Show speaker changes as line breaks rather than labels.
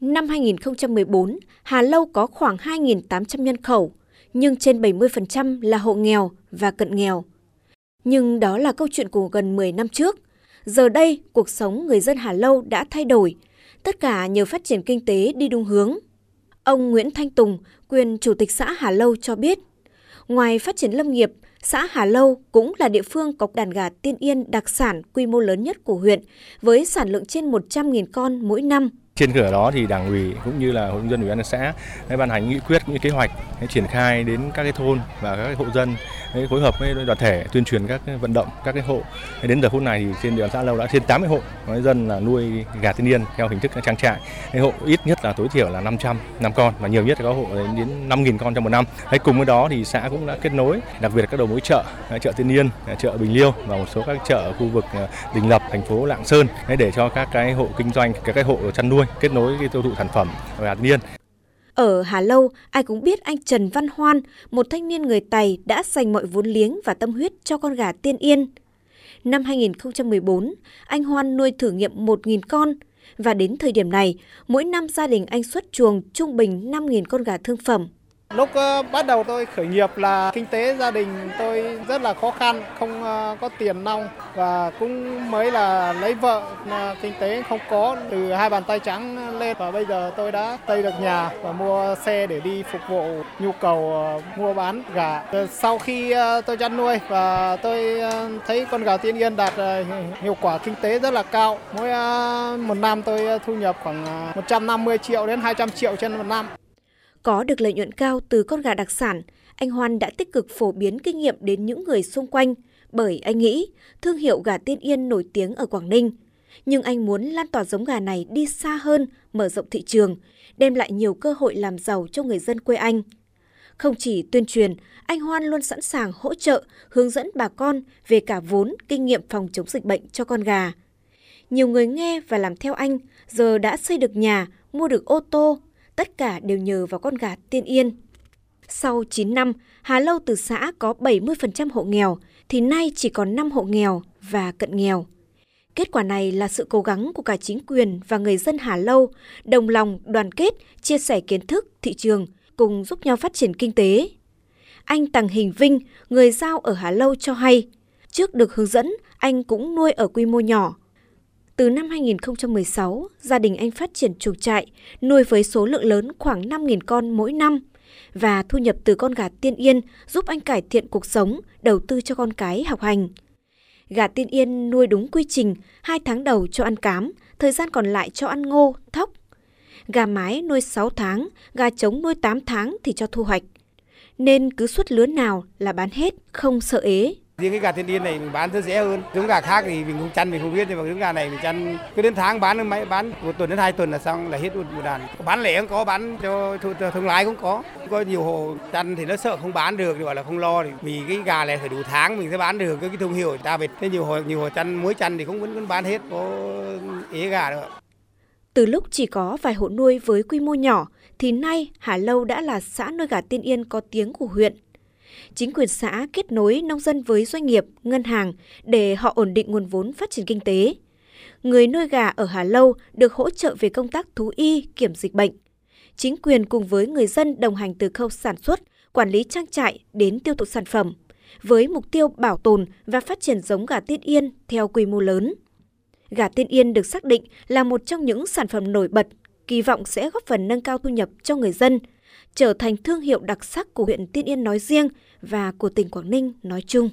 Năm 2014, Hà Lâu có khoảng 2.800 nhân khẩu, nhưng trên 70% là hộ nghèo và cận nghèo. Nhưng đó là câu chuyện của gần 10 năm trước. Giờ đây, cuộc sống người dân Hà Lâu đã thay đổi, tất cả nhờ phát triển kinh tế đi đúng hướng. Ông Nguyễn Thanh Tùng, quyền Chủ tịch xã Hà Lâu cho biết, ngoài phát triển lâm nghiệp, xã Hà Lâu cũng là địa phương có đàn gà tiên yên đặc sản quy mô lớn nhất của huyện, với sản lượng trên 100.000 con mỗi năm.
Trên cửa đó thì đảng ủy cũng như là hội dân ủy ban xã đã ban hành nghị quyết cũng như kế hoạch triển khai đến các cái thôn và các cái hộ dân phối hợp với đoàn thể tuyên truyền các vận động các cái hộ. Đến giờ phút này thì trên địa bàn xã Lâu đã trên 80 hộ nói dân là nuôi gà thiên yên theo hình thức trang trại. Cái hộ ít nhất là tối thiểu là 500 năm con và nhiều nhất là có hộ đến 5.000 con trong một năm. Hay cùng với đó thì xã cũng đã kết nối đặc biệt là các đầu mối chợ, chợ thiên Yên, à, chợ Bình Liêu và một số các chợ ở khu vực à, Đình Lập, thành phố Lạng Sơn để cho các cái hộ kinh doanh, các cái hộ chăn nuôi kết nối cái tiêu thụ sản phẩm gà niên.
Ở Hà Lâu, ai cũng biết anh Trần Văn Hoan, một thanh niên người Tày đã dành mọi vốn liếng và tâm huyết cho con gà tiên yên. Năm 2014, anh Hoan nuôi thử nghiệm 1.000 con và đến thời điểm này, mỗi năm gia đình anh xuất chuồng trung bình 5.000 con gà thương phẩm.
Lúc ờ, bắt đầu tôi khởi nghiệp là kinh tế gia đình tôi rất là khó khăn, không ờ, có tiền nong và cũng mới là lấy vợ mà kinh tế không có từ hai bàn tay trắng lên và bây giờ tôi đã xây được nhà và mua xe để đi phục vụ nhu cầu ờ, mua bán gà. Sau khi tôi chăn nuôi và tôi thấy con gà Tiên Yên đạt hiệu quả kinh tế rất là cao. Mỗi một năm tôi thu nhập khoảng 150 triệu đến 200 triệu trên một năm.
Có được lợi nhuận cao từ con gà đặc sản, anh Hoan đã tích cực phổ biến kinh nghiệm đến những người xung quanh, bởi anh nghĩ thương hiệu gà Tiên Yên nổi tiếng ở Quảng Ninh. Nhưng anh muốn lan tỏa giống gà này đi xa hơn, mở rộng thị trường, đem lại nhiều cơ hội làm giàu cho người dân quê anh. Không chỉ tuyên truyền, anh Hoan luôn sẵn sàng hỗ trợ, hướng dẫn bà con về cả vốn, kinh nghiệm phòng chống dịch bệnh cho con gà. Nhiều người nghe và làm theo anh, giờ đã xây được nhà, mua được ô tô, tất cả đều nhờ vào con gà tiên yên. Sau 9 năm, Hà Lâu từ xã có 70% hộ nghèo, thì nay chỉ còn 5 hộ nghèo và cận nghèo. Kết quả này là sự cố gắng của cả chính quyền và người dân Hà Lâu, đồng lòng, đoàn kết, chia sẻ kiến thức, thị trường, cùng giúp nhau phát triển kinh tế. Anh Tằng Hình Vinh, người giao ở Hà Lâu cho hay, trước được hướng dẫn, anh cũng nuôi ở quy mô nhỏ, từ năm 2016, gia đình anh phát triển chuồng trại, nuôi với số lượng lớn khoảng 5.000 con mỗi năm và thu nhập từ con gà tiên yên giúp anh cải thiện cuộc sống, đầu tư cho con cái học hành. Gà tiên yên nuôi đúng quy trình, 2 tháng đầu cho ăn cám, thời gian còn lại cho ăn ngô, thóc. Gà mái nuôi 6 tháng, gà trống nuôi 8 tháng thì cho thu hoạch. Nên cứ suất lứa nào là bán hết, không sợ ế.
Riêng cái gà thiên nhiên này mình bán rất dễ hơn. Giống gà khác thì mình không chăn mình không biết nhưng mà giống gà này mình chăn cứ đến tháng bán mấy bán một tuần đến hai tuần là xong là hết một đàn. Bán lẻ cũng có, bán cho thương lái cũng có. Có nhiều hộ chăn thì nó sợ không bán được thì gọi là không lo thì vì cái gà này phải đủ tháng mình sẽ bán được cái, cái thương hiệu ta về thế nhiều hộ nhiều hộ chăn muối chăn thì cũng vẫn, vẫn bán hết có ế gà được.
Từ lúc chỉ có vài hộ nuôi với quy mô nhỏ, thì nay Hà Lâu đã là xã nuôi gà tiên yên có tiếng của huyện chính quyền xã kết nối nông dân với doanh nghiệp, ngân hàng để họ ổn định nguồn vốn phát triển kinh tế. Người nuôi gà ở Hà Lâu được hỗ trợ về công tác thú y, kiểm dịch bệnh. Chính quyền cùng với người dân đồng hành từ khâu sản xuất, quản lý trang trại đến tiêu thụ sản phẩm, với mục tiêu bảo tồn và phát triển giống gà tiên yên theo quy mô lớn. Gà tiên yên được xác định là một trong những sản phẩm nổi bật, kỳ vọng sẽ góp phần nâng cao thu nhập cho người dân, trở thành thương hiệu đặc sắc của huyện Tiên Yên nói riêng và của tỉnh Quảng Ninh nói chung.